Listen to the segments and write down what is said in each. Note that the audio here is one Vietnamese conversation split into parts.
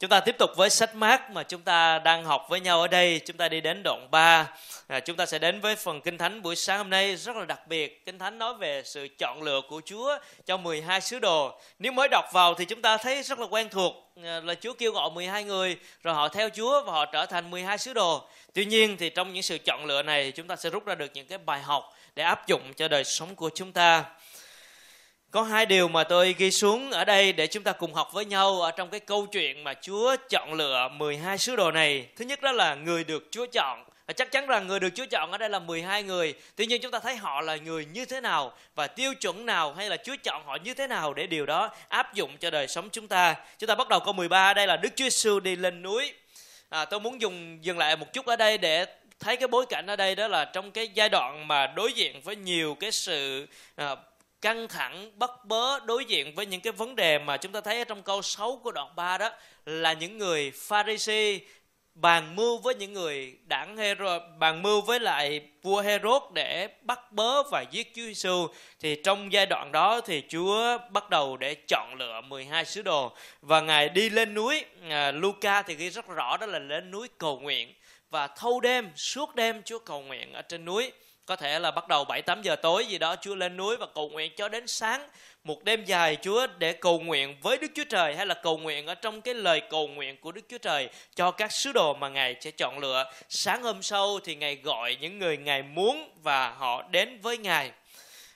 Chúng ta tiếp tục với sách mát mà chúng ta đang học với nhau ở đây. Chúng ta đi đến đoạn 3. À, chúng ta sẽ đến với phần Kinh Thánh buổi sáng hôm nay rất là đặc biệt. Kinh Thánh nói về sự chọn lựa của Chúa cho 12 sứ đồ. Nếu mới đọc vào thì chúng ta thấy rất là quen thuộc à, là Chúa kêu gọi 12 người rồi họ theo Chúa và họ trở thành 12 sứ đồ. Tuy nhiên thì trong những sự chọn lựa này chúng ta sẽ rút ra được những cái bài học để áp dụng cho đời sống của chúng ta. Có hai điều mà tôi ghi xuống ở đây để chúng ta cùng học với nhau ở trong cái câu chuyện mà Chúa chọn lựa 12 sứ đồ này. Thứ nhất đó là người được Chúa chọn. Và chắc chắn rằng người được Chúa chọn ở đây là 12 người. Tuy nhiên chúng ta thấy họ là người như thế nào và tiêu chuẩn nào hay là Chúa chọn họ như thế nào để điều đó áp dụng cho đời sống chúng ta. Chúng ta bắt đầu câu 13 đây là Đức Chúa Giêsu đi lên núi. À, tôi muốn dùng dừng lại một chút ở đây để thấy cái bối cảnh ở đây đó là trong cái giai đoạn mà đối diện với nhiều cái sự à, căng thẳng bất bớ đối diện với những cái vấn đề mà chúng ta thấy ở trong câu 6 của đoạn 3 đó là những người Pharisee bàn mưu với những người đảng Herod bàn mưu với lại vua Herod để bắt bớ và giết Chúa Giêsu thì trong giai đoạn đó thì Chúa bắt đầu để chọn lựa 12 sứ đồ và ngài đi lên núi. À, Luca thì ghi rất rõ đó là lên núi cầu nguyện và thâu đêm suốt đêm Chúa cầu nguyện ở trên núi có thể là bắt đầu 7 8 giờ tối gì đó, Chúa lên núi và cầu nguyện cho đến sáng một đêm dài, Chúa để cầu nguyện với Đức Chúa Trời hay là cầu nguyện ở trong cái lời cầu nguyện của Đức Chúa Trời cho các sứ đồ mà Ngài sẽ chọn lựa. Sáng hôm sau thì Ngài gọi những người Ngài muốn và họ đến với Ngài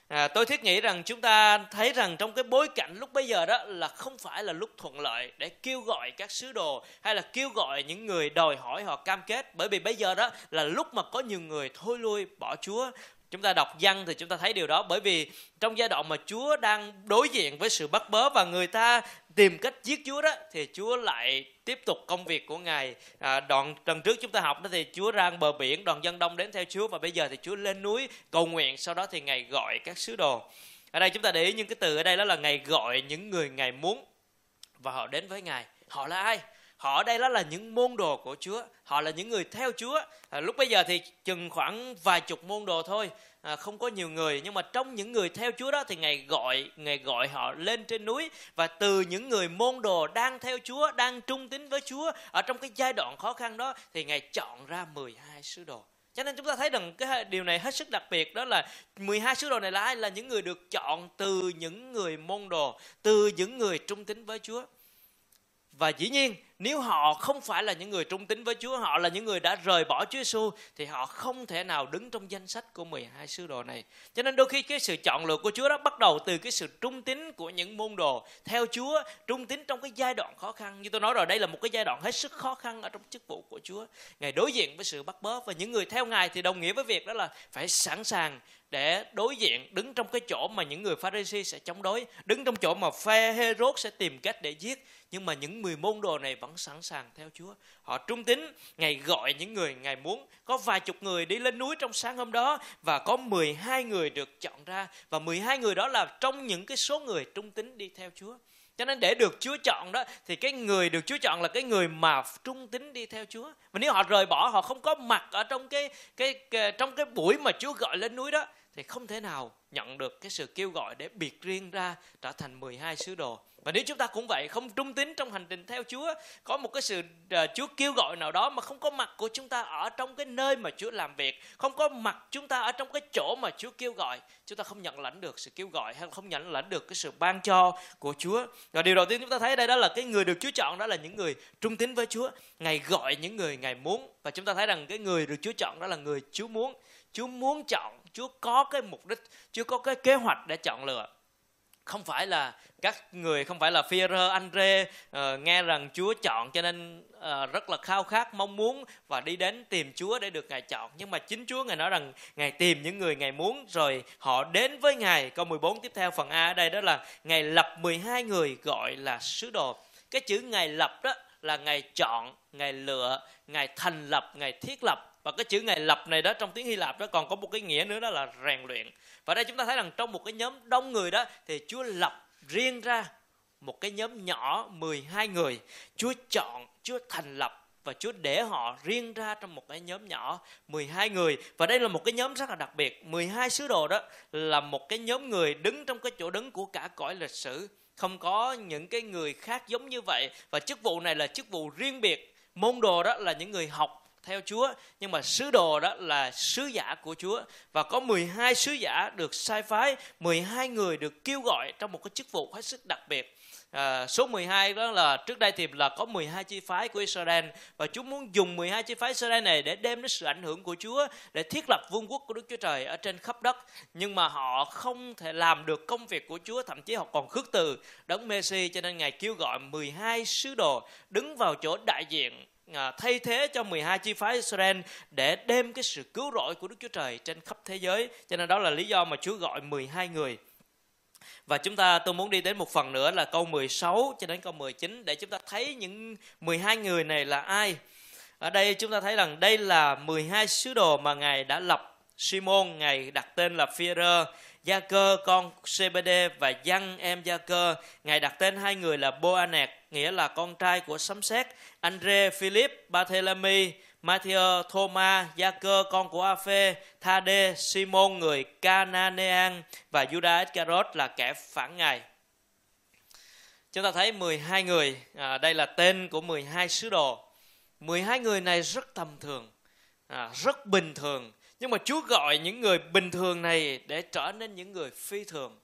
À, tôi thiết nghĩ rằng chúng ta thấy rằng trong cái bối cảnh lúc bây giờ đó là không phải là lúc thuận lợi để kêu gọi các sứ đồ hay là kêu gọi những người đòi hỏi họ cam kết. Bởi vì bây giờ đó là lúc mà có nhiều người thôi lui bỏ Chúa. Chúng ta đọc văn thì chúng ta thấy điều đó. Bởi vì trong giai đoạn mà Chúa đang đối diện với sự bắt bớ và người ta tìm cách giết Chúa đó thì Chúa lại tiếp tục công việc của Ngài. À, đoạn lần trước chúng ta học đó thì Chúa ra bờ biển, đoàn dân đông đến theo Chúa và bây giờ thì Chúa lên núi cầu nguyện, sau đó thì Ngài gọi các sứ đồ. Ở đây chúng ta để ý những cái từ ở đây đó là Ngài gọi những người Ngài muốn và họ đến với Ngài. Họ là ai? Họ ở đây đó là những môn đồ của Chúa, họ là những người theo Chúa. À, lúc bây giờ thì chừng khoảng vài chục môn đồ thôi, à, không có nhiều người nhưng mà trong những người theo Chúa đó thì ngài gọi ngài gọi họ lên trên núi và từ những người môn đồ đang theo Chúa đang trung tín với Chúa ở trong cái giai đoạn khó khăn đó thì ngài chọn ra 12 sứ đồ cho nên chúng ta thấy rằng cái điều này hết sức đặc biệt đó là 12 sứ đồ này là ai? Là những người được chọn từ những người môn đồ, từ những người trung tín với Chúa. Và dĩ nhiên nếu họ không phải là những người trung tín với Chúa, họ là những người đã rời bỏ Chúa Giêsu thì họ không thể nào đứng trong danh sách của 12 sứ đồ này. Cho nên đôi khi cái sự chọn lựa của Chúa đó bắt đầu từ cái sự trung tín của những môn đồ theo Chúa, trung tín trong cái giai đoạn khó khăn. Như tôi nói rồi, đây là một cái giai đoạn hết sức khó khăn ở trong chức vụ của Chúa. Ngài đối diện với sự bắt bớ và những người theo Ngài thì đồng nghĩa với việc đó là phải sẵn sàng để đối diện đứng trong cái chỗ mà những người Pharisee sẽ chống đối, đứng trong chỗ mà phe Herod sẽ tìm cách để giết nhưng mà những mười môn đồ này vẫn sẵn sàng theo Chúa. Họ trung tín, Ngài gọi những người Ngài muốn. Có vài chục người đi lên núi trong sáng hôm đó và có 12 người được chọn ra. Và 12 người đó là trong những cái số người trung tín đi theo Chúa. Cho nên để được Chúa chọn đó thì cái người được Chúa chọn là cái người mà trung tín đi theo Chúa. và nếu họ rời bỏ, họ không có mặt ở trong cái cái, cái trong cái buổi mà Chúa gọi lên núi đó thì không thể nào nhận được cái sự kêu gọi để biệt riêng ra trở thành 12 sứ đồ. Và nếu chúng ta cũng vậy, không trung tín trong hành trình theo Chúa, có một cái sự uh, Chúa kêu gọi nào đó mà không có mặt của chúng ta ở trong cái nơi mà Chúa làm việc, không có mặt chúng ta ở trong cái chỗ mà Chúa kêu gọi, chúng ta không nhận lãnh được sự kêu gọi hay không nhận lãnh được cái sự ban cho của Chúa. Và điều đầu tiên chúng ta thấy đây đó là cái người được Chúa chọn đó là những người trung tín với Chúa. Ngài gọi những người Ngài muốn và chúng ta thấy rằng cái người được Chúa chọn đó là người Chúa muốn. Chúa muốn chọn, Chúa có cái mục đích, Chúa có cái kế hoạch để chọn lựa không phải là các người không phải là Führer, Andre uh, ờ, nghe rằng Chúa chọn cho nên uh, rất là khao khát mong muốn và đi đến tìm Chúa để được Ngài chọn. Nhưng mà chính Chúa Ngài nói rằng Ngài tìm những người Ngài muốn rồi họ đến với Ngài. Câu 14 tiếp theo phần A ở đây đó là Ngài lập 12 người gọi là sứ đồ. Cái chữ Ngài lập đó là Ngài chọn Ngài lựa Ngài thành lập Ngài thiết lập. Và cái chữ Ngài lập này đó trong tiếng Hy Lạp đó còn có một cái nghĩa nữa đó là rèn luyện và đây chúng ta thấy rằng trong một cái nhóm đông người đó thì Chúa lập riêng ra một cái nhóm nhỏ 12 người. Chúa chọn, Chúa thành lập và Chúa để họ riêng ra trong một cái nhóm nhỏ 12 người. Và đây là một cái nhóm rất là đặc biệt. 12 sứ đồ đó là một cái nhóm người đứng trong cái chỗ đứng của cả cõi lịch sử. Không có những cái người khác giống như vậy. Và chức vụ này là chức vụ riêng biệt. Môn đồ đó là những người học theo Chúa. Nhưng mà sứ đồ đó là sứ giả của Chúa. Và có 12 sứ giả được sai phái 12 người được kêu gọi trong một cái chức vụ hết sức đặc biệt. À, số 12 đó là trước đây thì là có 12 chi phái của Israel. Và Chúa muốn dùng 12 chi phái Israel này để đem đến sự ảnh hưởng của Chúa để thiết lập vương quốc của Đức Chúa Trời ở trên khắp đất. Nhưng mà họ không thể làm được công việc của Chúa thậm chí họ còn khước từ đấng Messi. Cho nên ngài kêu gọi 12 sứ đồ đứng vào chỗ đại diện thay thế cho 12 chi phái Israel để đem cái sự cứu rỗi của Đức Chúa Trời trên khắp thế giới. Cho nên đó là lý do mà Chúa gọi 12 người. Và chúng ta tôi muốn đi đến một phần nữa là câu 16 cho đến câu 19 để chúng ta thấy những 12 người này là ai. Ở đây chúng ta thấy rằng đây là 12 sứ đồ mà Ngài đã lập. Simon Ngài đặt tên là Phi-rơ, Gia Cơ con CBD và Giăng em Gia Cơ. Ngài đặt tên hai người là Boanet, nghĩa là con trai của sấm sét, Andre, Philip, Barthélemy, Matthew, Thomas, Gia Cơ con của Afe, Thade, Simon người Cananean và Judas Iscariot là kẻ phản ngài. Chúng ta thấy 12 người, à, đây là tên của 12 sứ đồ. 12 người này rất tầm thường, à, rất bình thường nhưng mà Chúa gọi những người bình thường này để trở nên những người phi thường.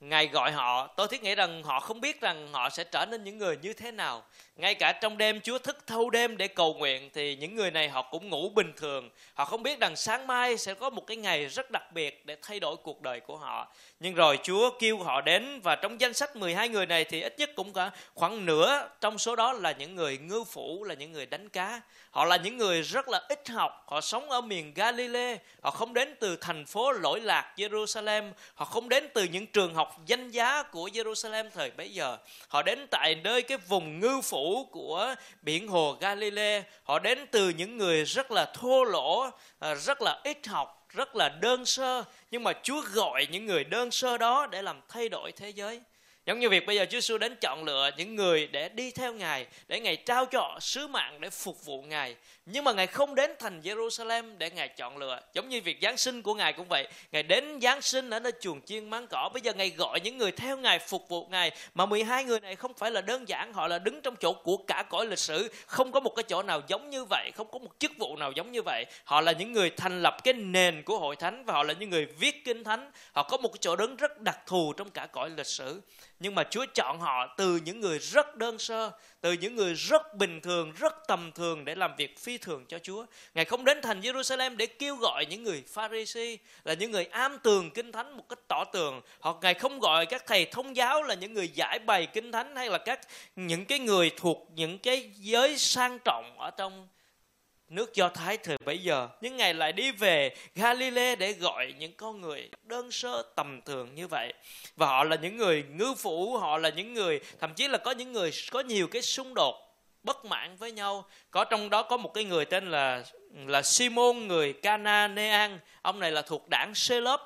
Ngài gọi họ, tôi thiết nghĩ rằng họ không biết rằng họ sẽ trở nên những người như thế nào. Ngay cả trong đêm Chúa thức thâu đêm để cầu nguyện thì những người này họ cũng ngủ bình thường. Họ không biết rằng sáng mai sẽ có một cái ngày rất đặc biệt để thay đổi cuộc đời của họ. Nhưng rồi Chúa kêu họ đến và trong danh sách 12 người này thì ít nhất cũng cả khoảng nửa trong số đó là những người ngư phủ, là những người đánh cá. Họ là những người rất là ít học, họ sống ở miền Galilee, họ không đến từ thành phố lỗi lạc Jerusalem, họ không đến từ những trường học danh giá của Jerusalem thời bấy giờ. Họ đến tại nơi cái vùng ngư phủ của biển hồ Galilee, họ đến từ những người rất là thô lỗ, à, rất là ít học, rất là đơn sơ, nhưng mà Chúa gọi những người đơn sơ đó để làm thay đổi thế giới. Giống như việc bây giờ Chúa Giêsu đến chọn lựa những người để đi theo Ngài, để Ngài trao cho họ sứ mạng để phục vụ Ngài. Nhưng mà Ngài không đến thành Jerusalem để Ngài chọn lựa. Giống như việc Giáng sinh của Ngài cũng vậy. Ngài đến Giáng sinh ở nơi chuồng chiên máng cỏ. Bây giờ Ngài gọi những người theo Ngài phục vụ Ngài. Mà 12 người này không phải là đơn giản. Họ là đứng trong chỗ của cả cõi lịch sử. Không có một cái chỗ nào giống như vậy. Không có một chức vụ nào giống như vậy. Họ là những người thành lập cái nền của hội thánh. Và họ là những người viết kinh thánh. Họ có một cái chỗ đứng rất đặc thù trong cả cõi lịch sử nhưng mà Chúa chọn họ từ những người rất đơn sơ, từ những người rất bình thường, rất tầm thường để làm việc phi thường cho Chúa. Ngài không đến thành Jerusalem để kêu gọi những người Pharisee là những người am tường kinh thánh một cách tỏ tường. Hoặc Ngài không gọi các thầy thông giáo là những người giải bày kinh thánh hay là các những cái người thuộc những cái giới sang trọng ở trong nước Do Thái thời bấy giờ. Nhưng Ngài lại đi về Galilee để gọi những con người đơn sơ tầm thường như vậy. Và họ là những người ngư phủ, họ là những người, thậm chí là có những người có nhiều cái xung đột bất mãn với nhau. Có trong đó có một cái người tên là là Simon người Cananean. Ông này là thuộc đảng Selop.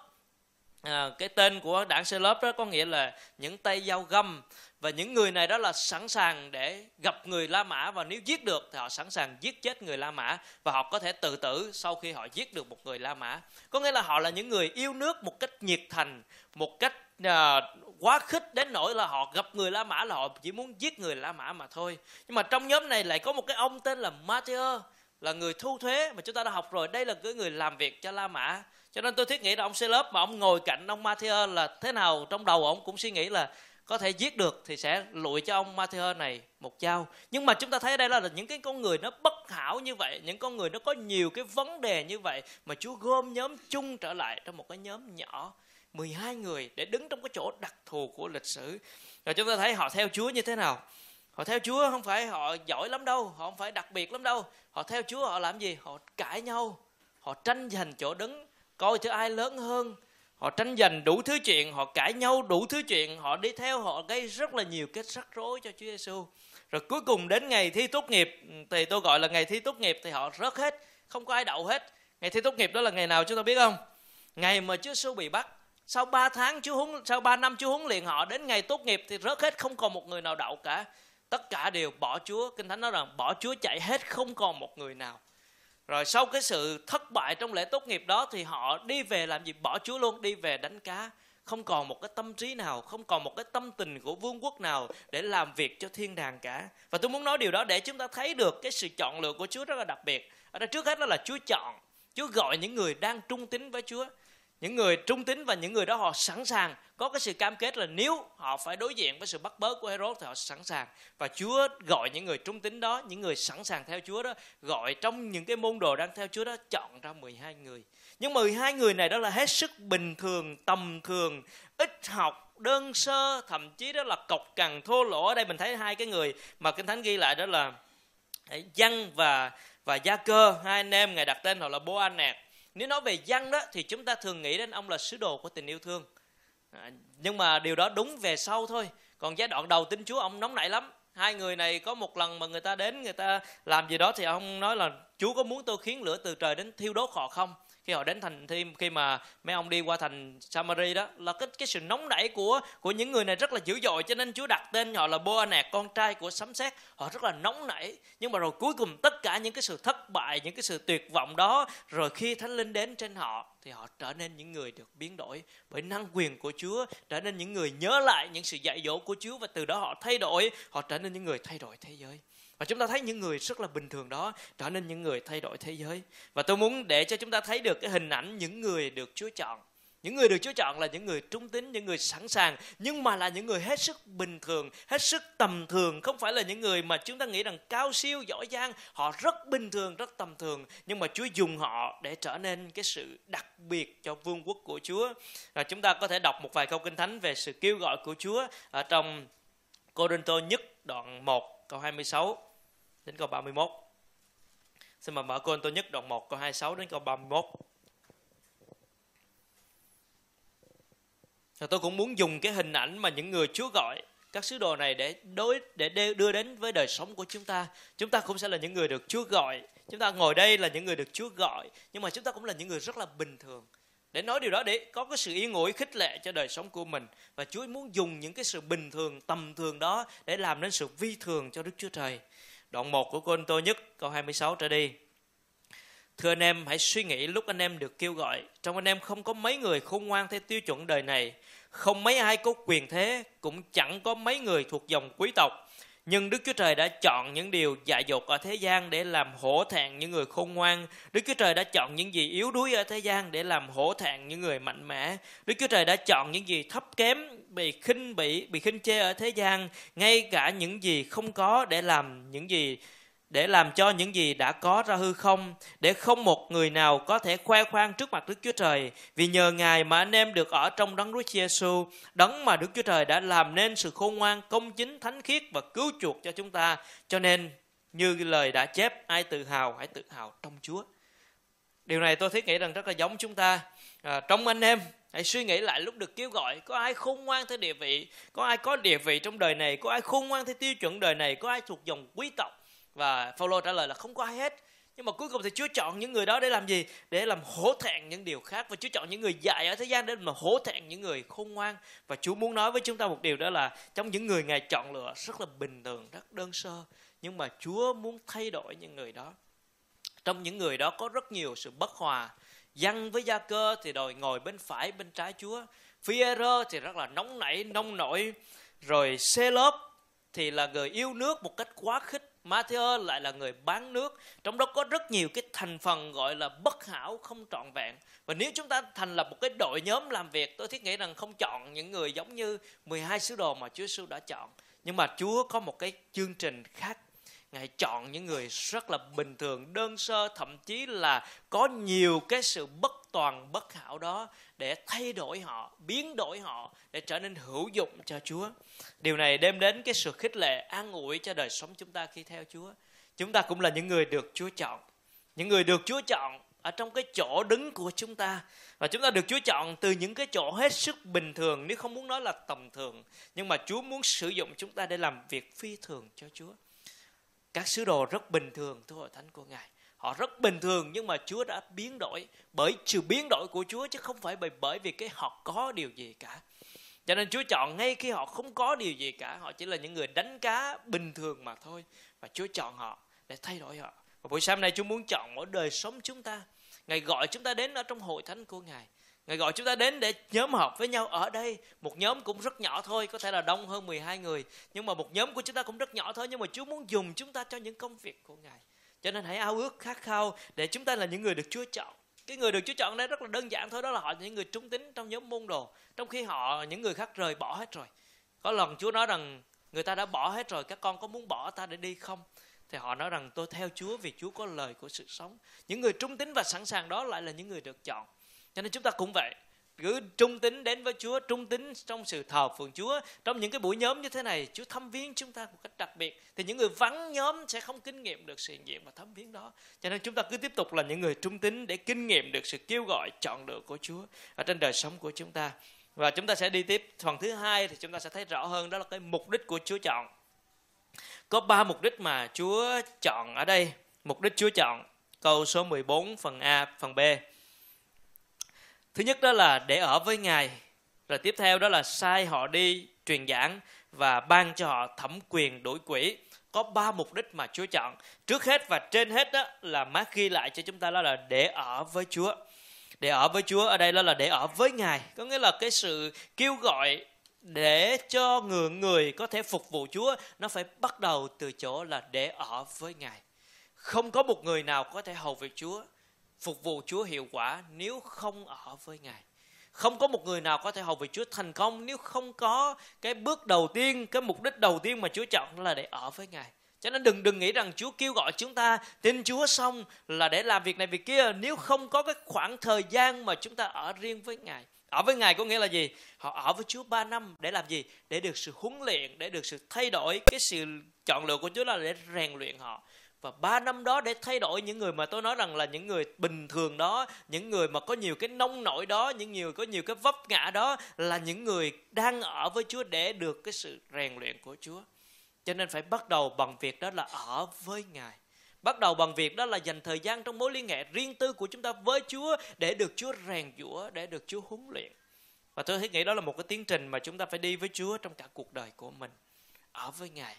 À, cái tên của đảng Selop đó có nghĩa là những tay dao găm và những người này đó là sẵn sàng để gặp người La Mã và nếu giết được thì họ sẵn sàng giết chết người La Mã và họ có thể tự tử sau khi họ giết được một người La Mã. Có nghĩa là họ là những người yêu nước một cách nhiệt thành, một cách uh, quá khích đến nỗi là họ gặp người La Mã là họ chỉ muốn giết người La Mã mà thôi. Nhưng mà trong nhóm này lại có một cái ông tên là Matthew là người thu thuế mà chúng ta đã học rồi. Đây là cái người làm việc cho La Mã. Cho nên tôi thiết nghĩ là ông Caleb mà ông ngồi cạnh ông Matthew là thế nào trong đầu ông cũng suy nghĩ là có thể giết được thì sẽ lụi cho ông Matthew này một dao nhưng mà chúng ta thấy đây là những cái con người nó bất hảo như vậy, những con người nó có nhiều cái vấn đề như vậy mà Chúa gom nhóm chung trở lại trong một cái nhóm nhỏ 12 người để đứng trong cái chỗ đặc thù của lịch sử. Rồi chúng ta thấy họ theo Chúa như thế nào? Họ theo Chúa không phải họ giỏi lắm đâu, họ không phải đặc biệt lắm đâu. Họ theo Chúa họ làm gì? Họ cãi nhau, họ tranh giành chỗ đứng, coi cho ai lớn hơn họ tranh giành đủ thứ chuyện, họ cãi nhau đủ thứ chuyện, họ đi theo, họ gây rất là nhiều cái rắc rối cho Chúa Giêsu rồi cuối cùng đến ngày thi tốt nghiệp, thì tôi gọi là ngày thi tốt nghiệp, thì họ rớt hết, không có ai đậu hết. Ngày thi tốt nghiệp đó là ngày nào, chúng ta biết không? Ngày mà Chúa Giêsu bị bắt, sau 3 tháng Chúa huấn, sau 3 năm Chúa huấn luyện họ đến ngày tốt nghiệp thì rớt hết, không còn một người nào đậu cả. Tất cả đều bỏ Chúa, kinh thánh nói rằng bỏ Chúa chạy hết, không còn một người nào rồi sau cái sự thất bại trong lễ tốt nghiệp đó thì họ đi về làm gì bỏ Chúa luôn, đi về đánh cá. Không còn một cái tâm trí nào, không còn một cái tâm tình của vương quốc nào để làm việc cho thiên đàng cả. Và tôi muốn nói điều đó để chúng ta thấy được cái sự chọn lựa của chúa rất là đặc biệt. Ở đây trước hết đó là chúa chọn, chúa gọi những người đang trung tín với chúa những người trung tín và những người đó họ sẵn sàng, có cái sự cam kết là nếu họ phải đối diện với sự bắt bớ của Herod thì họ sẵn sàng. Và Chúa gọi những người trung tín đó, những người sẵn sàng theo Chúa đó, gọi trong những cái môn đồ đang theo Chúa đó, chọn ra 12 người. Nhưng 12 người này đó là hết sức bình thường, tầm thường, ít học, đơn sơ, thậm chí đó là cọc cằn thô lỗ. Ở đây mình thấy hai cái người mà kinh thánh ghi lại đó là văn và và gia cơ. Hai anh em, ngài đặt tên họ là bố anh nếu nói về văn đó thì chúng ta thường nghĩ đến ông là sứ đồ của tình yêu thương. À, nhưng mà điều đó đúng về sau thôi. Còn giai đoạn đầu tin chúa ông nóng nảy lắm. Hai người này có một lần mà người ta đến người ta làm gì đó thì ông nói là chúa có muốn tôi khiến lửa từ trời đến thiêu đốt họ không? Khi họ đến thành thêm, khi mà mấy ông đi qua thành Samari đó, là cái cái sự nóng nảy của của những người này rất là dữ dội. Cho nên Chúa đặt tên họ là Boanerg con trai của sấm sét. Họ rất là nóng nảy. Nhưng mà rồi cuối cùng tất cả những cái sự thất bại, những cái sự tuyệt vọng đó, rồi khi thánh linh đến trên họ, thì họ trở nên những người được biến đổi bởi năng quyền của Chúa, trở nên những người nhớ lại những sự dạy dỗ của Chúa và từ đó họ thay đổi, họ trở nên những người thay đổi thế giới và chúng ta thấy những người rất là bình thường đó trở nên những người thay đổi thế giới. Và tôi muốn để cho chúng ta thấy được cái hình ảnh những người được chúa chọn. Những người được Chúa chọn là những người trung tín, những người sẵn sàng, nhưng mà là những người hết sức bình thường, hết sức tầm thường, không phải là những người mà chúng ta nghĩ rằng cao siêu, giỏi giang, họ rất bình thường, rất tầm thường, nhưng mà Chúa dùng họ để trở nên cái sự đặc biệt cho vương quốc của Chúa. và chúng ta có thể đọc một vài câu kinh thánh về sự kêu gọi của Chúa ở trong Cô Đinh Tô nhất đoạn 1 câu 26 đến câu 31. Xin mời mở cô Tô nhất đoạn 1 câu 26 đến câu 31. Và tôi cũng muốn dùng cái hình ảnh mà những người Chúa gọi các sứ đồ này để đối để đưa đến với đời sống của chúng ta. Chúng ta cũng sẽ là những người được Chúa gọi. Chúng ta ngồi đây là những người được Chúa gọi, nhưng mà chúng ta cũng là những người rất là bình thường. Để nói điều đó để có cái sự yên ủi khích lệ cho đời sống của mình và Chúa muốn dùng những cái sự bình thường tầm thường đó để làm nên sự vi thường cho Đức Chúa Trời. Đoạn 1 của Côn Tô nhất câu 26 trở đi. Thưa anh em, hãy suy nghĩ lúc anh em được kêu gọi. Trong anh em không có mấy người khôn ngoan theo tiêu chuẩn đời này. Không mấy ai có quyền thế, cũng chẳng có mấy người thuộc dòng quý tộc. Nhưng Đức Chúa Trời đã chọn những điều dại dột ở thế gian để làm hổ thẹn những người khôn ngoan. Đức Chúa Trời đã chọn những gì yếu đuối ở thế gian để làm hổ thẹn những người mạnh mẽ. Đức Chúa Trời đã chọn những gì thấp kém, bị khinh bị, bị khinh chê ở thế gian, ngay cả những gì không có để làm những gì để làm cho những gì đã có ra hư không, để không một người nào có thể khoe khoang trước mặt Đức Chúa Trời, vì nhờ Ngài mà anh em được ở trong đấng Chúa Giêsu, đấng mà Đức Chúa Trời đã làm nên sự khôn ngoan, công chính, thánh khiết và cứu chuộc cho chúng ta. Cho nên như lời đã chép, ai tự hào hãy tự hào trong Chúa. Điều này tôi thấy nghĩ rằng rất là giống chúng ta. À, trong anh em, hãy suy nghĩ lại lúc được kêu gọi, có ai khôn ngoan theo địa vị, có ai có địa vị trong đời này, có ai khôn ngoan theo tiêu chuẩn đời này, có ai thuộc dòng quý tộc và Phaolô trả lời là không có ai hết nhưng mà cuối cùng thì Chúa chọn những người đó để làm gì? Để làm hổ thẹn những điều khác và Chúa chọn những người dạy ở thế gian để mà hổ thẹn những người khôn ngoan và Chúa muốn nói với chúng ta một điều đó là trong những người Ngài chọn lựa rất là bình thường, rất đơn sơ nhưng mà Chúa muốn thay đổi những người đó. Trong những người đó có rất nhiều sự bất hòa. Dân với gia cơ thì đòi ngồi bên phải bên trái Chúa. phi thì rất là nóng nảy, nông nổi. Rồi xe lớp thì là người yêu nước một cách quá khích Matthew lại là người bán nước. Trong đó có rất nhiều cái thành phần gọi là bất hảo, không trọn vẹn. Và nếu chúng ta thành lập một cái đội nhóm làm việc, tôi thiết nghĩ rằng không chọn những người giống như 12 sứ đồ mà Chúa Giêsu đã chọn. Nhưng mà Chúa có một cái chương trình khác Ngài chọn những người rất là bình thường, đơn sơ, thậm chí là có nhiều cái sự bất toàn, bất hảo đó để thay đổi họ, biến đổi họ để trở nên hữu dụng cho Chúa. Điều này đem đến cái sự khích lệ, an ủi cho đời sống chúng ta khi theo Chúa. Chúng ta cũng là những người được Chúa chọn. Những người được Chúa chọn ở trong cái chỗ đứng của chúng ta và chúng ta được Chúa chọn từ những cái chỗ hết sức bình thường nếu không muốn nói là tầm thường nhưng mà Chúa muốn sử dụng chúng ta để làm việc phi thường cho Chúa các sứ đồ rất bình thường, thưa hội thánh của ngài. Họ rất bình thường nhưng mà Chúa đã biến đổi bởi sự biến đổi của Chúa chứ không phải bởi bởi vì cái họ có điều gì cả. Cho nên Chúa chọn ngay khi họ không có điều gì cả, họ chỉ là những người đánh cá bình thường mà thôi. Và Chúa chọn họ để thay đổi họ. Và buổi sáng nay Chúa muốn chọn mỗi đời sống chúng ta. Ngài gọi chúng ta đến ở trong hội thánh của Ngài. Ngài gọi chúng ta đến để nhóm họp với nhau ở đây. Một nhóm cũng rất nhỏ thôi, có thể là đông hơn 12 người. Nhưng mà một nhóm của chúng ta cũng rất nhỏ thôi. Nhưng mà Chúa muốn dùng chúng ta cho những công việc của Ngài. Cho nên hãy ao ước khát khao để chúng ta là những người được Chúa chọn. Cái người được Chúa chọn đây rất là đơn giản thôi. Đó là họ những người trung tín trong nhóm môn đồ. Trong khi họ, những người khác rời bỏ hết rồi. Có lần Chúa nói rằng người ta đã bỏ hết rồi. Các con có muốn bỏ ta để đi không? thì họ nói rằng tôi theo Chúa vì Chúa có lời của sự sống. Những người trung tín và sẵn sàng đó lại là những người được chọn. Cho nên chúng ta cũng vậy. Cứ trung tín đến với Chúa, trung tín trong sự thờ phượng Chúa. Trong những cái buổi nhóm như thế này, Chúa thăm viếng chúng ta một cách đặc biệt. Thì những người vắng nhóm sẽ không kinh nghiệm được sự hiện và thăm viếng đó. Cho nên chúng ta cứ tiếp tục là những người trung tín để kinh nghiệm được sự kêu gọi chọn lựa của Chúa ở trên đời sống của chúng ta. Và chúng ta sẽ đi tiếp phần thứ hai thì chúng ta sẽ thấy rõ hơn đó là cái mục đích của Chúa chọn có ba mục đích mà Chúa chọn ở đây. Mục đích Chúa chọn câu số 14 phần A, phần B. Thứ nhất đó là để ở với Ngài. Rồi tiếp theo đó là sai họ đi truyền giảng và ban cho họ thẩm quyền đuổi quỷ. Có ba mục đích mà Chúa chọn. Trước hết và trên hết đó là mát ghi lại cho chúng ta đó là để ở với Chúa. Để ở với Chúa ở đây đó là để ở với Ngài. Có nghĩa là cái sự kêu gọi để cho người người có thể phục vụ Chúa nó phải bắt đầu từ chỗ là để ở với Ngài. Không có một người nào có thể hầu việc Chúa, phục vụ Chúa hiệu quả nếu không ở với Ngài. Không có một người nào có thể hầu việc Chúa thành công nếu không có cái bước đầu tiên, cái mục đích đầu tiên mà Chúa chọn là để ở với Ngài. Cho nên đừng đừng nghĩ rằng Chúa kêu gọi chúng ta tin Chúa xong là để làm việc này việc kia. Nếu không có cái khoảng thời gian mà chúng ta ở riêng với Ngài. Ở với ngài có nghĩa là gì? Họ ở với chúa 3 năm để làm gì? Để được sự huấn luyện để được sự thay đổi. Cái sự chọn lựa của chúa là để rèn luyện họ và ba năm đó để thay đổi những người mà tôi nói rằng là những người bình thường đó những người mà có nhiều cái nông nổi đó những người có nhiều cái vấp ngã đó là những người đang ở với chúa để được cái sự rèn luyện của chúa cho nên phải bắt đầu bằng việc đó là ở với ngài Bắt đầu bằng việc đó là dành thời gian trong mối liên hệ riêng tư của chúng ta với Chúa để được Chúa rèn giũa, để được Chúa huấn luyện. Và tôi nghĩ đó là một cái tiến trình mà chúng ta phải đi với Chúa trong cả cuộc đời của mình. Ở với Ngài.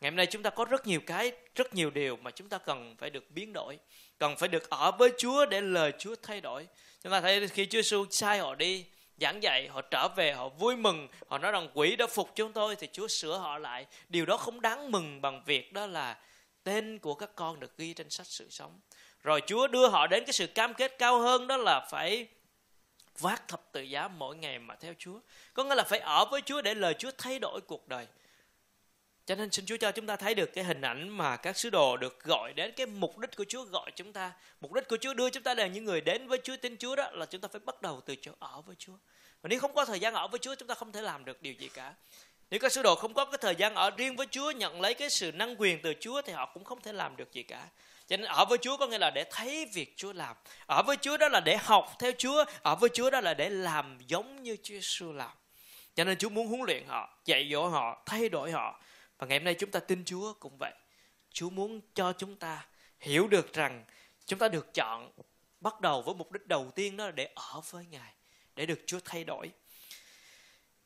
Ngày hôm nay chúng ta có rất nhiều cái, rất nhiều điều mà chúng ta cần phải được biến đổi. Cần phải được ở với Chúa để lời Chúa thay đổi. Chúng ta thấy khi Chúa Giêsu sai họ đi, giảng dạy, họ trở về, họ vui mừng, họ nói rằng quỷ đã phục chúng tôi thì Chúa sửa họ lại. Điều đó không đáng mừng bằng việc đó là tên của các con được ghi trên sách sự sống rồi Chúa đưa họ đến cái sự cam kết cao hơn đó là phải vác thập tự giá mỗi ngày mà theo Chúa có nghĩa là phải ở với Chúa để lời Chúa thay đổi cuộc đời cho nên xin Chúa cho chúng ta thấy được cái hình ảnh mà các sứ đồ được gọi đến cái mục đích của Chúa gọi chúng ta. Mục đích của Chúa đưa chúng ta là những người đến với Chúa tin Chúa đó là chúng ta phải bắt đầu từ chỗ ở với Chúa. Và nếu không có thời gian ở với Chúa chúng ta không thể làm được điều gì cả. Nếu các sứ đồ không có cái thời gian ở riêng với Chúa, nhận lấy cái sự năng quyền từ Chúa thì họ cũng không thể làm được gì cả. Cho nên ở với Chúa có nghĩa là để thấy việc Chúa làm. Ở với Chúa đó là để học theo Chúa. Ở với Chúa đó là để làm giống như Chúa Giêsu làm. Cho nên Chúa muốn huấn luyện họ, dạy dỗ họ, thay đổi họ. Và ngày hôm nay chúng ta tin Chúa cũng vậy. Chúa muốn cho chúng ta hiểu được rằng chúng ta được chọn bắt đầu với mục đích đầu tiên đó là để ở với Ngài, để được Chúa thay đổi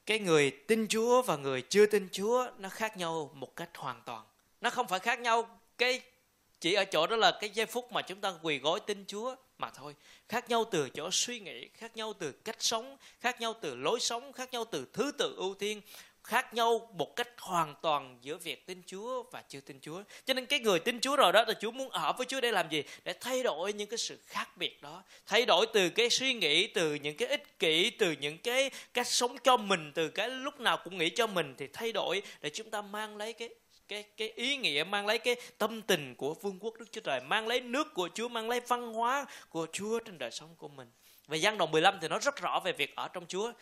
cái người tin Chúa và người chưa tin Chúa nó khác nhau một cách hoàn toàn. Nó không phải khác nhau cái chỉ ở chỗ đó là cái giây phút mà chúng ta quỳ gối tin Chúa mà thôi. Khác nhau từ chỗ suy nghĩ, khác nhau từ cách sống, khác nhau từ lối sống, khác nhau từ thứ tự ưu tiên, khác nhau một cách hoàn toàn giữa việc tin Chúa và chưa tin Chúa. Cho nên cái người tin Chúa rồi đó là Chúa muốn ở với Chúa để làm gì? Để thay đổi những cái sự khác biệt đó. Thay đổi từ cái suy nghĩ, từ những cái ích kỷ, từ những cái cách sống cho mình, từ cái lúc nào cũng nghĩ cho mình thì thay đổi để chúng ta mang lấy cái cái cái ý nghĩa mang lấy cái tâm tình của vương quốc Đức Chúa Trời, mang lấy nước của Chúa, mang lấy văn hóa của Chúa trên đời sống của mình. Và gian đoạn 15 thì nó rất rõ về việc ở trong Chúa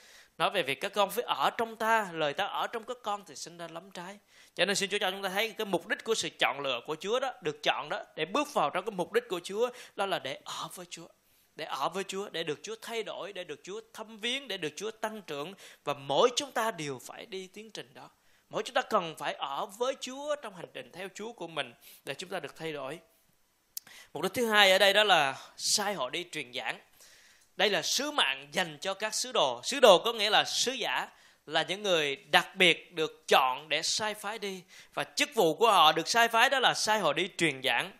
nói về việc các con phải ở trong ta, lời ta ở trong các con thì sinh ra lắm trái. Cho nên xin Chúa cho chúng ta thấy cái mục đích của sự chọn lựa của Chúa đó, được chọn đó, để bước vào trong cái mục đích của Chúa, đó là để ở với Chúa. Để ở với Chúa, để được Chúa thay đổi, để được Chúa thăm viếng, để được Chúa tăng trưởng. Và mỗi chúng ta đều phải đi tiến trình đó. Mỗi chúng ta cần phải ở với Chúa trong hành trình theo Chúa của mình để chúng ta được thay đổi. Mục đích thứ hai ở đây đó là sai họ đi truyền giảng đây là sứ mạng dành cho các sứ đồ sứ đồ có nghĩa là sứ giả, là những người đặc biệt được chọn để sai phái đi và chức vụ của họ được sai phái đó là sai họ đi truyền giảng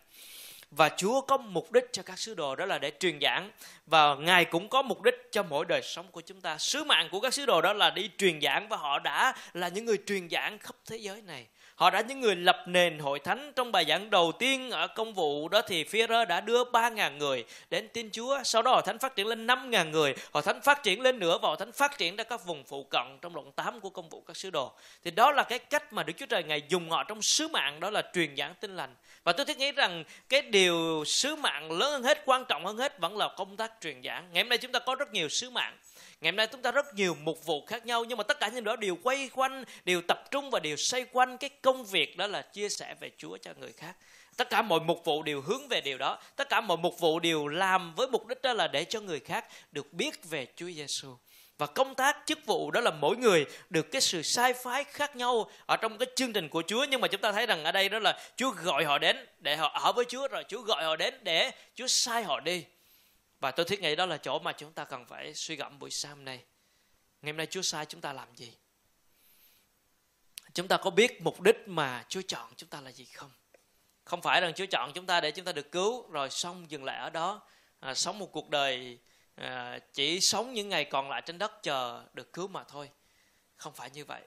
và Chúa có mục đích cho các sứ đồ đó là để truyền giảng và Ngài cũng có mục đích cho mỗi đời sống của chúng ta. Sứ mạng của các sứ đồ đó là đi truyền giảng và họ đã là những người truyền giảng khắp thế giới này. Họ đã những người lập nền hội thánh trong bài giảng đầu tiên ở công vụ đó thì phía đã đưa 3.000 người đến tin Chúa. Sau đó hội thánh phát triển lên 5.000 người. Hội thánh phát triển lên nữa và hội thánh phát triển ra các vùng phụ cận trong đoạn 8 của công vụ các sứ đồ. Thì đó là cái cách mà Đức Chúa Trời Ngài dùng họ trong sứ mạng đó là truyền giảng tin lành. Và tôi thiết nghĩ rằng cái điều sứ mạng lớn hơn hết, quan trọng hơn hết vẫn là công tác truyền giảng. Ngày hôm nay chúng ta có rất nhiều sứ mạng Ngày hôm nay chúng ta rất nhiều mục vụ khác nhau nhưng mà tất cả những đó đều quay quanh, đều tập trung và đều xoay quanh cái công việc đó là chia sẻ về Chúa cho người khác. Tất cả mọi mục vụ đều hướng về điều đó. Tất cả mọi mục vụ đều làm với mục đích đó là để cho người khác được biết về Chúa Giêsu và công tác chức vụ đó là mỗi người được cái sự sai phái khác nhau ở trong cái chương trình của Chúa nhưng mà chúng ta thấy rằng ở đây đó là Chúa gọi họ đến để họ ở với Chúa rồi Chúa gọi họ đến để Chúa sai họ đi và tôi thiết nghĩ đó là chỗ mà chúng ta cần phải suy gẫm buổi sáng nay. Ngày hôm nay Chúa sai chúng ta làm gì? Chúng ta có biết mục đích mà Chúa chọn chúng ta là gì không? Không phải rằng Chúa chọn chúng ta để chúng ta được cứu rồi xong dừng lại ở đó. À, sống một cuộc đời à, chỉ sống những ngày còn lại trên đất chờ được cứu mà thôi. Không phải như vậy.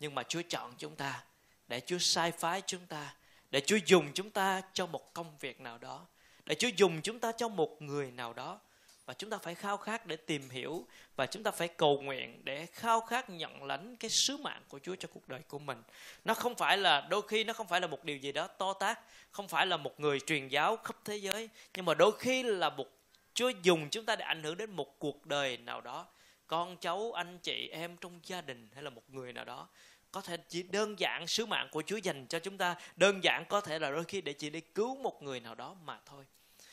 Nhưng mà Chúa chọn chúng ta để Chúa sai phái chúng ta, để Chúa dùng chúng ta cho một công việc nào đó để Chúa dùng chúng ta cho một người nào đó. Và chúng ta phải khao khát để tìm hiểu. Và chúng ta phải cầu nguyện để khao khát nhận lãnh cái sứ mạng của Chúa cho cuộc đời của mình. Nó không phải là đôi khi nó không phải là một điều gì đó to tát, không phải là một người truyền giáo khắp thế giới, nhưng mà đôi khi là một Chúa dùng chúng ta để ảnh hưởng đến một cuộc đời nào đó, con cháu, anh chị, em trong gia đình hay là một người nào đó. Có thể chỉ đơn giản sứ mạng của Chúa dành cho chúng ta. Đơn giản có thể là đôi khi để chỉ đi cứu một người nào đó mà thôi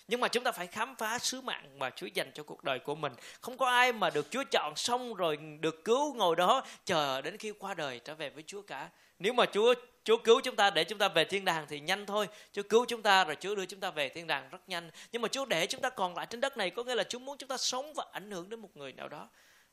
nhưng mà chúng ta phải khám phá sứ mạng mà Chúa dành cho cuộc đời của mình không có ai mà được Chúa chọn xong rồi được cứu ngồi đó, chờ đến khi qua đời trở về với Chúa cả nếu mà Chúa Chúa cứu chúng ta để chúng ta về thiên đàng thì nhanh thôi. Chúa cứu chúng ta rồi Chúa đưa chúng ta về thiên đàng rất nhanh. Nhưng mà Chúa để chúng ta còn lại trên đất này, có nghĩa là Chúa muốn chúng ta sống và ảnh hưởng đến một người nào đó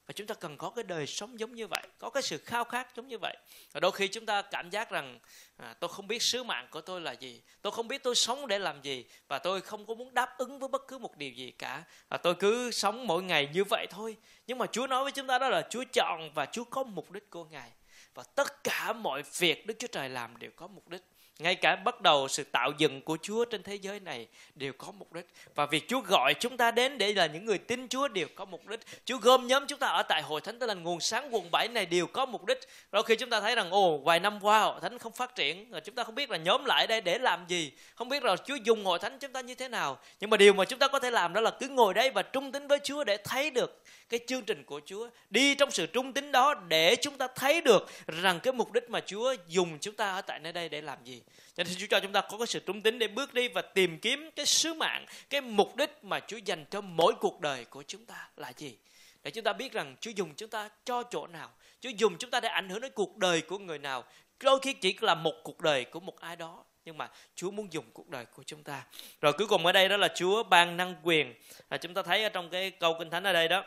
và chúng ta cần có cái đời sống giống như vậy có cái sự khao khát giống như vậy. Và đôi khi chúng ta cảm giác rằng à, tôi không biết sứ mạng của tôi là gì tôi không biết tôi sống để làm gì và tôi không có muốn đáp ứng với bất cứ một điều gì cả. Và tôi cứ sống mỗi ngày như vậy thôi. Nhưng mà chúa nói với chúng ta đó là chúa chọn và chúa có mục đích của ngài. Và tất cả mọi việc đức chúa trời làm đều có mục đích ngay cả bắt đầu sự tạo dựng của Chúa trên thế giới này đều có mục đích. Và việc Chúa gọi chúng ta đến để là những người tin Chúa đều có mục đích. Chúa gom nhóm chúng ta ở tại hội thánh tên là nguồn sáng quận 7 này đều có mục đích. Đôi khi chúng ta thấy rằng, ồ, vài năm qua hội thánh không phát triển, rồi chúng ta không biết là nhóm lại đây để làm gì, không biết là Chúa dùng hội thánh chúng ta như thế nào. Nhưng mà điều mà chúng ta có thể làm đó là cứ ngồi đây và trung tín với Chúa để thấy được cái chương trình của Chúa, đi trong sự trung tín đó để chúng ta thấy được rằng cái mục đích mà Chúa dùng chúng ta ở tại nơi đây để làm gì cho nên Chúa cho chúng ta có cái sự trung tín để bước đi và tìm kiếm cái sứ mạng, cái mục đích mà Chúa dành cho mỗi cuộc đời của chúng ta là gì? Để chúng ta biết rằng Chúa dùng chúng ta cho chỗ nào. Chúa dùng chúng ta để ảnh hưởng đến cuộc đời của người nào. Đôi khi chỉ là một cuộc đời của một ai đó, nhưng mà Chúa muốn dùng cuộc đời của chúng ta. Rồi cuối cùng ở đây đó là Chúa ban năng quyền. Là chúng ta thấy ở trong cái câu kinh thánh ở đây đó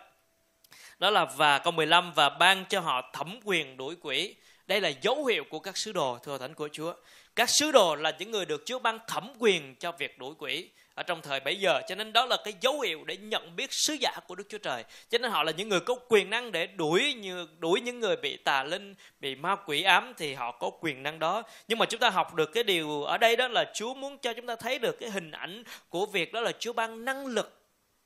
đó là và câu 15 và ban cho họ thẩm quyền đuổi quỷ. Đây là dấu hiệu của các sứ đồ thừa thánh của Chúa các sứ đồ là những người được Chúa ban thẩm quyền cho việc đuổi quỷ ở trong thời bấy giờ. Cho nên đó là cái dấu hiệu để nhận biết sứ giả của Đức Chúa Trời. Cho nên họ là những người có quyền năng để đuổi như, đuổi những người bị tà linh, bị ma quỷ ám, thì họ có quyền năng đó. Nhưng mà chúng ta học được cái điều ở đây đó là Chúa muốn cho chúng ta thấy được cái hình ảnh của việc đó là Chúa ban năng lực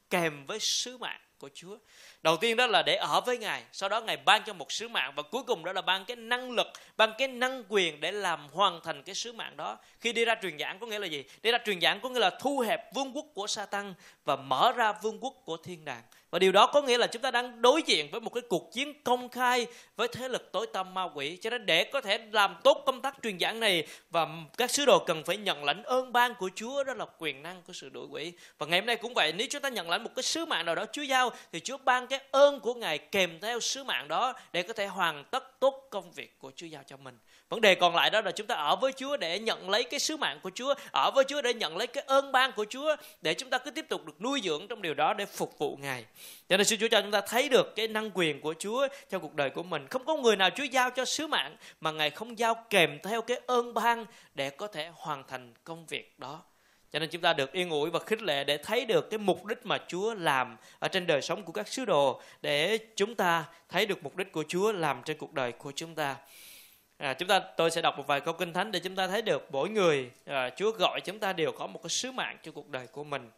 kèm với sứ mạng của Chúa đầu tiên đó là để ở với ngài, sau đó ngài ban cho một sứ mạng và cuối cùng đó là ban cái năng lực, ban cái năng quyền để làm hoàn thành cái sứ mạng đó. Khi đi ra truyền giảng có nghĩa là gì? Đi ra truyền giảng có nghĩa là thu hẹp vương quốc của Satan và mở ra vương quốc của thiên đàng và điều đó có nghĩa là chúng ta đang đối diện với một cái cuộc chiến công khai với thế lực tối tăm ma quỷ cho nên để có thể làm tốt công tác truyền giảng này và các sứ đồ cần phải nhận lãnh ơn ban của Chúa đó là quyền năng của sự đuổi quỷ và ngày hôm nay cũng vậy nếu chúng ta nhận lãnh một cái sứ mạng nào đó Chúa giao thì Chúa ban cái ơn của Ngài kèm theo sứ mạng đó để có thể hoàn tất tốt công việc của Chúa giao cho mình. Vấn đề còn lại đó là chúng ta ở với Chúa để nhận lấy cái sứ mạng của Chúa, ở với Chúa để nhận lấy cái ơn ban của Chúa để chúng ta cứ tiếp tục được nuôi dưỡng trong điều đó để phục vụ Ngài. Cho nên xin Chúa cho chúng ta thấy được cái năng quyền của Chúa trong cuộc đời của mình. Không có người nào Chúa giao cho sứ mạng mà Ngài không giao kèm theo cái ơn ban để có thể hoàn thành công việc đó cho nên chúng ta được yên ủi và khích lệ để thấy được cái mục đích mà Chúa làm ở trên đời sống của các sứ đồ để chúng ta thấy được mục đích của Chúa làm trên cuộc đời của chúng ta. À, chúng ta tôi sẽ đọc một vài câu kinh thánh để chúng ta thấy được mỗi người à, Chúa gọi chúng ta đều có một cái sứ mạng cho cuộc đời của mình.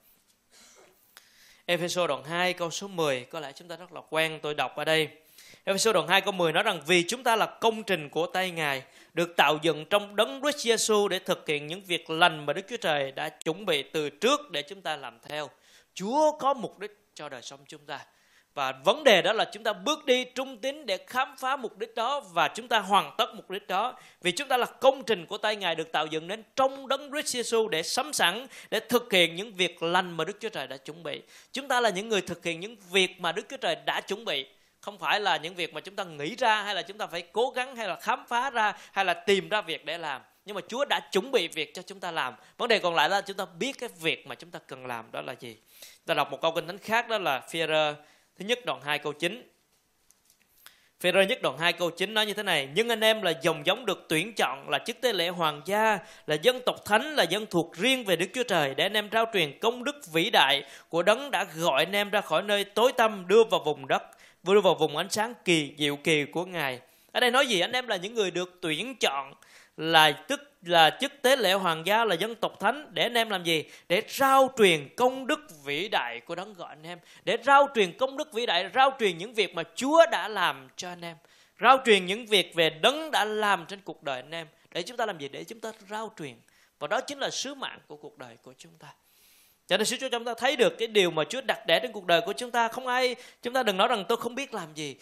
Ephesos đoạn 2 câu số 10 có lẽ chúng ta rất là quen tôi đọc ở đây. Ephesos đoạn 2 câu 10 nói rằng vì chúng ta là công trình của tay Ngài, được tạo dựng trong đấng Christ Jesus để thực hiện những việc lành mà Đức Chúa Trời đã chuẩn bị từ trước để chúng ta làm theo. Chúa có mục đích cho đời sống chúng ta. Và vấn đề đó là chúng ta bước đi trung tín để khám phá mục đích đó và chúng ta hoàn tất mục đích đó. Vì chúng ta là công trình của tay Ngài được tạo dựng nên trong đấng Christ Jesus để sắm sẵn, để thực hiện những việc lành mà Đức Chúa Trời đã chuẩn bị. Chúng ta là những người thực hiện những việc mà Đức Chúa Trời đã chuẩn bị không phải là những việc mà chúng ta nghĩ ra, hay là chúng ta phải cố gắng, hay là khám phá ra, hay là tìm ra việc để làm nhưng mà Chúa đã chuẩn bị việc cho chúng ta làm vấn đề còn lại là chúng ta biết cái việc mà chúng ta cần làm đó là gì ta đọc một câu kinh thánh khác đó là phi thứ nhất đoạn 2 câu 9 phi nhất đoạn 2 câu 9 nói như thế này, Nhưng anh em là dòng giống được tuyển chọn Là chức tế lễ hoàng gia, Là dân tộc thánh, Là dân thuộc riêng về Đức Chúa Trời Để anh em trao truyền công đức vĩ đại Của đấng đã gọi anh em ra khỏi nơi tối tăm, Đưa vào vùng đất, Đưa vào vùng ánh sáng kỳ, diệu kỳ của Ngài. Ở đây nói gì? Anh em là những người được tuyển chọn là tức là chức tế lễ hoàng gia là dân tộc thánh. Để anh em làm gì? Để rao truyền công đức vĩ đại của đấng gọi anh em. Để rao truyền công đức vĩ đại rao truyền những việc mà chúa đã làm cho anh em. Rao truyền những việc về đấng đã làm trên cuộc đời anh em. Để chúng ta làm gì? Để chúng ta rao truyền. Và đó chính là sứ mạng của cuộc đời của chúng ta. Cho nên Chúa cho chúng ta thấy được cái điều mà Chúa đặt để trên cuộc đời của chúng ta. Không ai, chúng ta đừng nói rằng tôi không biết làm gì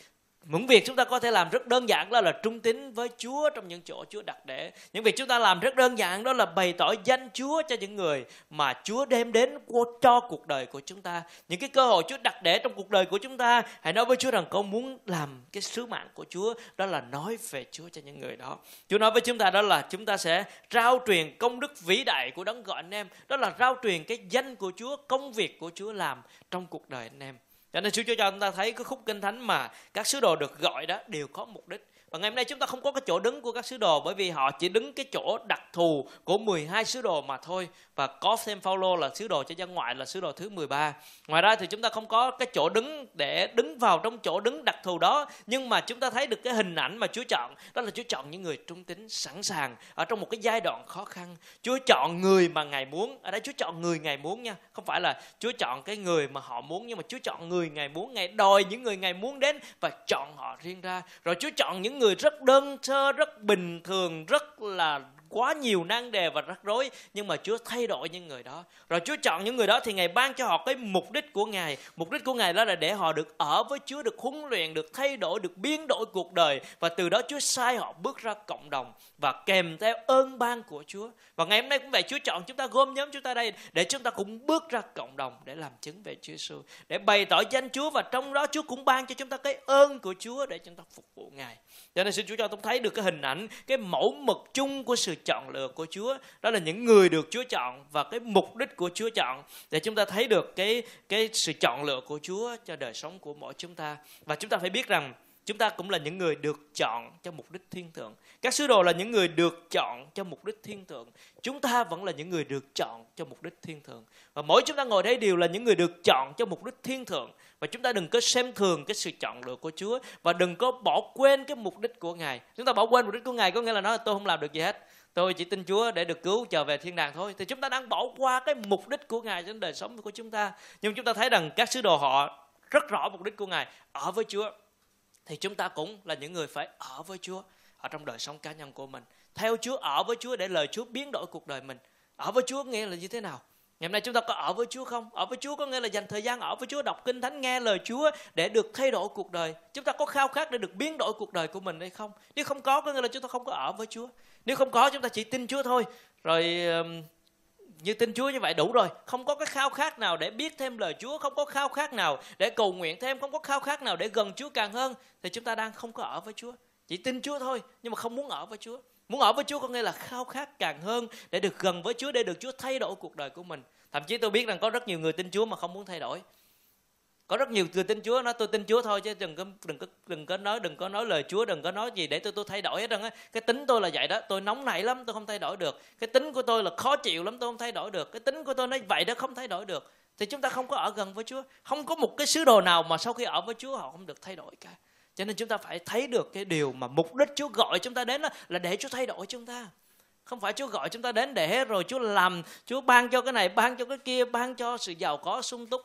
những việc chúng ta có thể làm rất đơn giản đó là trung tín với Chúa trong những chỗ Chúa đặt để. Những việc chúng ta làm rất đơn giản đó là bày tỏ danh Chúa cho những người mà Chúa đem đến cho cuộc đời của chúng ta. Những cái cơ hội Chúa đặt để trong cuộc đời của chúng ta. Hãy nói với Chúa rằng con muốn làm cái sứ mạng của Chúa đó là nói về Chúa cho những người đó. Chúa nói với chúng ta đó là chúng ta sẽ rao truyền công đức vĩ đại của đấng gọi anh em. Đó là rao truyền cái danh của Chúa, công việc của Chúa làm trong cuộc đời anh em cho nên Chúa cho chúng ta thấy cái khúc kinh thánh mà các sứ đồ được gọi đó đều có mục đích và ngày hôm nay chúng ta không có cái chỗ đứng của các sứ đồ, bởi vì họ chỉ đứng cái chỗ đặc thù của 12 sứ đồ mà thôi và có thêm Phaolô là sứ đồ cho dân ngoại là sứ đồ thứ 13. Ngoài ra thì chúng ta không có cái chỗ đứng để đứng vào trong chỗ đứng đặc thù đó nhưng mà chúng ta thấy được cái hình ảnh mà Chúa chọn đó là Chúa chọn những người trung tín, sẵn sàng, ở trong một cái giai đoạn khó khăn. Chúa chọn người mà Ngài muốn. Ở đây Chúa chọn người Ngài muốn nha. Không phải là Chúa chọn cái người mà họ muốn, nhưng mà Chúa chọn người Ngài muốn. Ngài đòi những người Ngài muốn đến và chọn họ riêng ra. Rồi Chúa chọn những người rất đơn sơ rất bình thường rất là quá nhiều nan đề và rắc rối, nhưng mà Chúa thay đổi những người đó. Rồi Chúa chọn những người đó thì Ngài ban cho họ cái mục đích của Ngài. Mục đích của Ngài đó là để họ được ở với Chúa, được huấn luyện, được thay đổi, được biến đổi cuộc đời. Và từ đó Chúa sai họ bước ra cộng đồng và kèm theo ơn ban của Chúa. Và ngày hôm nay cũng vậy, Chúa chọn chúng ta gom nhóm chúng ta đây để chúng ta cũng bước ra cộng đồng để làm chứng về Chúa Giêsu để bày tỏ danh Chúa. Và trong đó Chúa cũng ban cho chúng ta cái ơn của Chúa để chúng ta phục vụ Ngài. Cho nên xin Chúa cho chúng thấy được cái hình ảnh, cái mẫu mực chung của sự chọn lựa của Chúa. Đó là những người được Chúa chọn và cái mục đích của Chúa chọn để chúng ta thấy được cái cái sự chọn lựa của Chúa cho đời sống của mỗi chúng ta. Và chúng ta phải biết rằng chúng ta cũng là những người được chọn cho mục đích thiên thượng. Các sứ đồ là những người được chọn cho mục đích thiên thượng. Chúng ta vẫn là những người được chọn cho mục đích thiên thượng. Và mỗi chúng ta ngồi đây đều là những người được chọn cho mục đích thiên thượng. Và chúng ta đừng có xem thường cái sự chọn lựa của Chúa và đừng có bỏ quên cái mục đích của Ngài. Chúng ta bỏ quên mục đích của Ngài có nghĩa là nói là tôi không làm được gì hết tôi chỉ tin Chúa để được cứu trở về thiên đàng thôi. Thì chúng ta đang bỏ qua cái mục đích của Ngài trên đời sống của chúng ta. Nhưng chúng ta thấy rằng các sứ đồ họ rất rõ mục đích của Ngài, ở với Chúa. Thì chúng ta cũng là những người phải ở với Chúa ở trong đời sống cá nhân của mình. Theo Chúa ở với Chúa để lời Chúa biến đổi cuộc đời mình. Ở với Chúa nghĩa là như thế nào? Ngày hôm nay chúng ta có ở với Chúa không? Ở với Chúa có nghĩa là dành thời gian ở với Chúa, đọc kinh thánh, nghe lời Chúa để được thay đổi cuộc đời. Chúng ta có khao khát để được biến đổi cuộc đời của mình hay không? Nếu không có có nghĩa là chúng ta không có ở với Chúa nếu không có, chúng ta chỉ tin Chúa thôi. Rồi như tin Chúa như vậy đủ rồi. Không có cái khao khát nào để biết thêm lời Chúa, không có khao khát nào để cầu nguyện thêm, không có khao khát nào để gần Chúa càng hơn, thì chúng ta đang không có ở với Chúa. Chỉ tin Chúa thôi, nhưng mà không muốn ở với Chúa. Muốn ở với Chúa có nghĩa là khao khát càng hơn để được gần với Chúa, để được Chúa thay đổi cuộc đời của mình. Thậm chí tôi biết rằng có rất nhiều người tin Chúa mà không muốn thay đổi có rất nhiều người tin Chúa nói, tôi tin Chúa thôi chứ đừng có đừng có đừng có nói, đừng có nói lời Chúa, đừng có nói gì để tôi tôi thay đổi hết trơn á. Cái tính tôi là vậy đó, tôi nóng nảy lắm, tôi không thay đổi được. Cái tính của tôi là khó chịu lắm, tôi không thay đổi được. Cái tính của tôi nó vậy đó, không thay đổi được. Thì chúng ta không có ở gần với Chúa, không có một cái sứ đồ nào mà sau khi ở với Chúa họ không được thay đổi cả. Cho nên chúng ta phải thấy được cái điều mà mục đích Chúa gọi chúng ta đến là để Chúa thay đổi chúng ta. Không phải Chúa gọi chúng ta đến để rồi Chúa làm, Chúa ban cho cái này, ban cho cái kia, ban cho sự giàu có, sung túc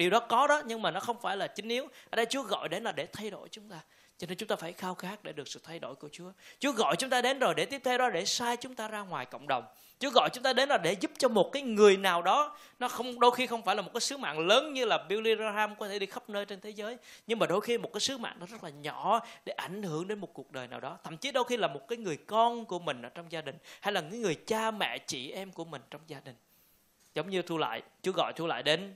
điều đó có đó, nhưng mà nó không phải là chính yếu. Ở đây Chúa gọi đến là để thay đổi chúng ta. Cho nên chúng ta phải khao khát để được sự thay đổi của Chúa. Chúa gọi chúng ta đến rồi, để tiếp theo đó để sai chúng ta ra ngoài cộng đồng. Chúa gọi chúng ta đến là để giúp cho một cái người nào đó, nó không, đôi khi không phải là một cái sứ mạng lớn như là Billy Graham có thể đi khắp nơi trên thế giới, nhưng mà đôi khi một cái sứ mạng nó rất là nhỏ để ảnh hưởng đến một cuộc đời nào đó. Thậm chí đôi khi là một cái người con của mình ở trong gia đình, hay là những người cha mẹ, chị em của mình trong gia đình. Giống như thu lại, Chúa gọi thu lại đến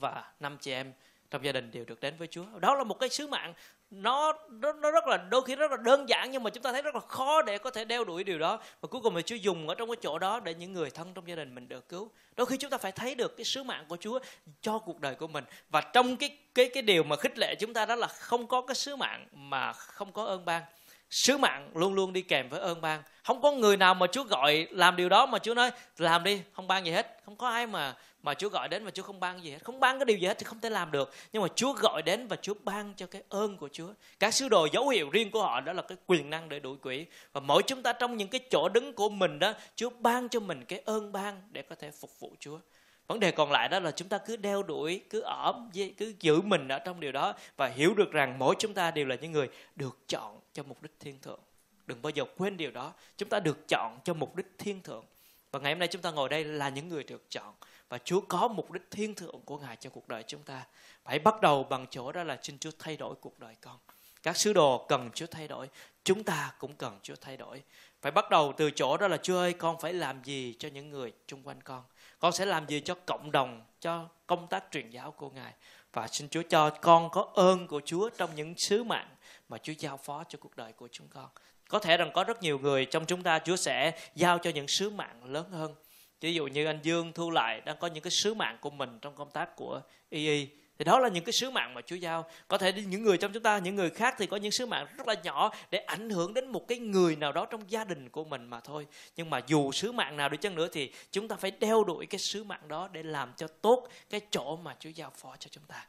và năm chị em trong gia đình đều được đến với Chúa. Đó là một cái sứ mạng. Nó nó, nó rất là đôi khi rất là đơn giản nhưng mà chúng ta thấy rất là khó để có thể đeo đuổi điều đó. Và cuối cùng thì Chúa dùng ở trong cái chỗ đó để những người thân trong gia đình mình được cứu. Đôi khi chúng ta phải thấy được cái sứ mạng của Chúa cho cuộc đời của mình. Và trong cái cái cái điều mà khích lệ chúng ta đó là không có cái sứ mạng mà không có ơn ban. Sứ mạng luôn luôn đi kèm với ơn ban. Không có người nào mà Chúa gọi làm điều đó mà Chúa nói làm đi không ban gì hết. Không có ai mà mà Chúa gọi đến và Chúa không ban gì hết. Không ban cái điều gì hết thì không thể làm được. Nhưng mà Chúa gọi đến và Chúa ban cho cái ơn của Chúa. Các sứ đồ dấu hiệu riêng của họ đó là cái quyền năng để đuổi quỷ. Và mỗi chúng ta trong những cái chỗ đứng của mình đó, Chúa ban cho mình cái ơn ban để có thể phục vụ Chúa. Vấn đề còn lại đó là chúng ta cứ đeo đuổi, cứ ở cứ giữ mình ở trong điều đó và hiểu được rằng mỗi chúng ta đều là những người được chọn cho mục đích thiên thượng. Đừng bao giờ quên điều đó. Chúng ta được chọn cho mục đích thiên thượng. Và ngày hôm nay chúng ta ngồi đây là những người được chọn và Chúa có mục đích thiên thượng của Ngài cho cuộc đời chúng ta. Phải bắt đầu bằng chỗ đó là xin Chúa thay đổi cuộc đời con. Các sứ đồ cần Chúa thay đổi, chúng ta cũng cần Chúa thay đổi. Phải bắt đầu từ chỗ đó là Chúa ơi, con phải làm gì cho những người xung quanh con? Con sẽ làm gì cho cộng đồng, cho công tác truyền giáo của Ngài? Và xin Chúa cho con có ơn của Chúa trong những sứ mạng mà Chúa giao phó cho cuộc đời của chúng con. Có thể rằng có rất nhiều người trong chúng ta Chúa sẽ giao cho những sứ mạng lớn hơn ví dụ như anh Dương Thu Lại đang có những cái sứ mạng của mình trong công tác của EE thì đó là những cái sứ mạng mà Chúa giao. Có thể những người trong chúng ta, những người khác thì có những sứ mạng rất là nhỏ để ảnh hưởng đến một cái người nào đó trong gia đình của mình mà thôi. Nhưng mà dù sứ mạng nào đi chăng nữa thì chúng ta phải đeo đuổi cái sứ mạng đó để làm cho tốt cái chỗ mà Chúa giao phó cho chúng ta.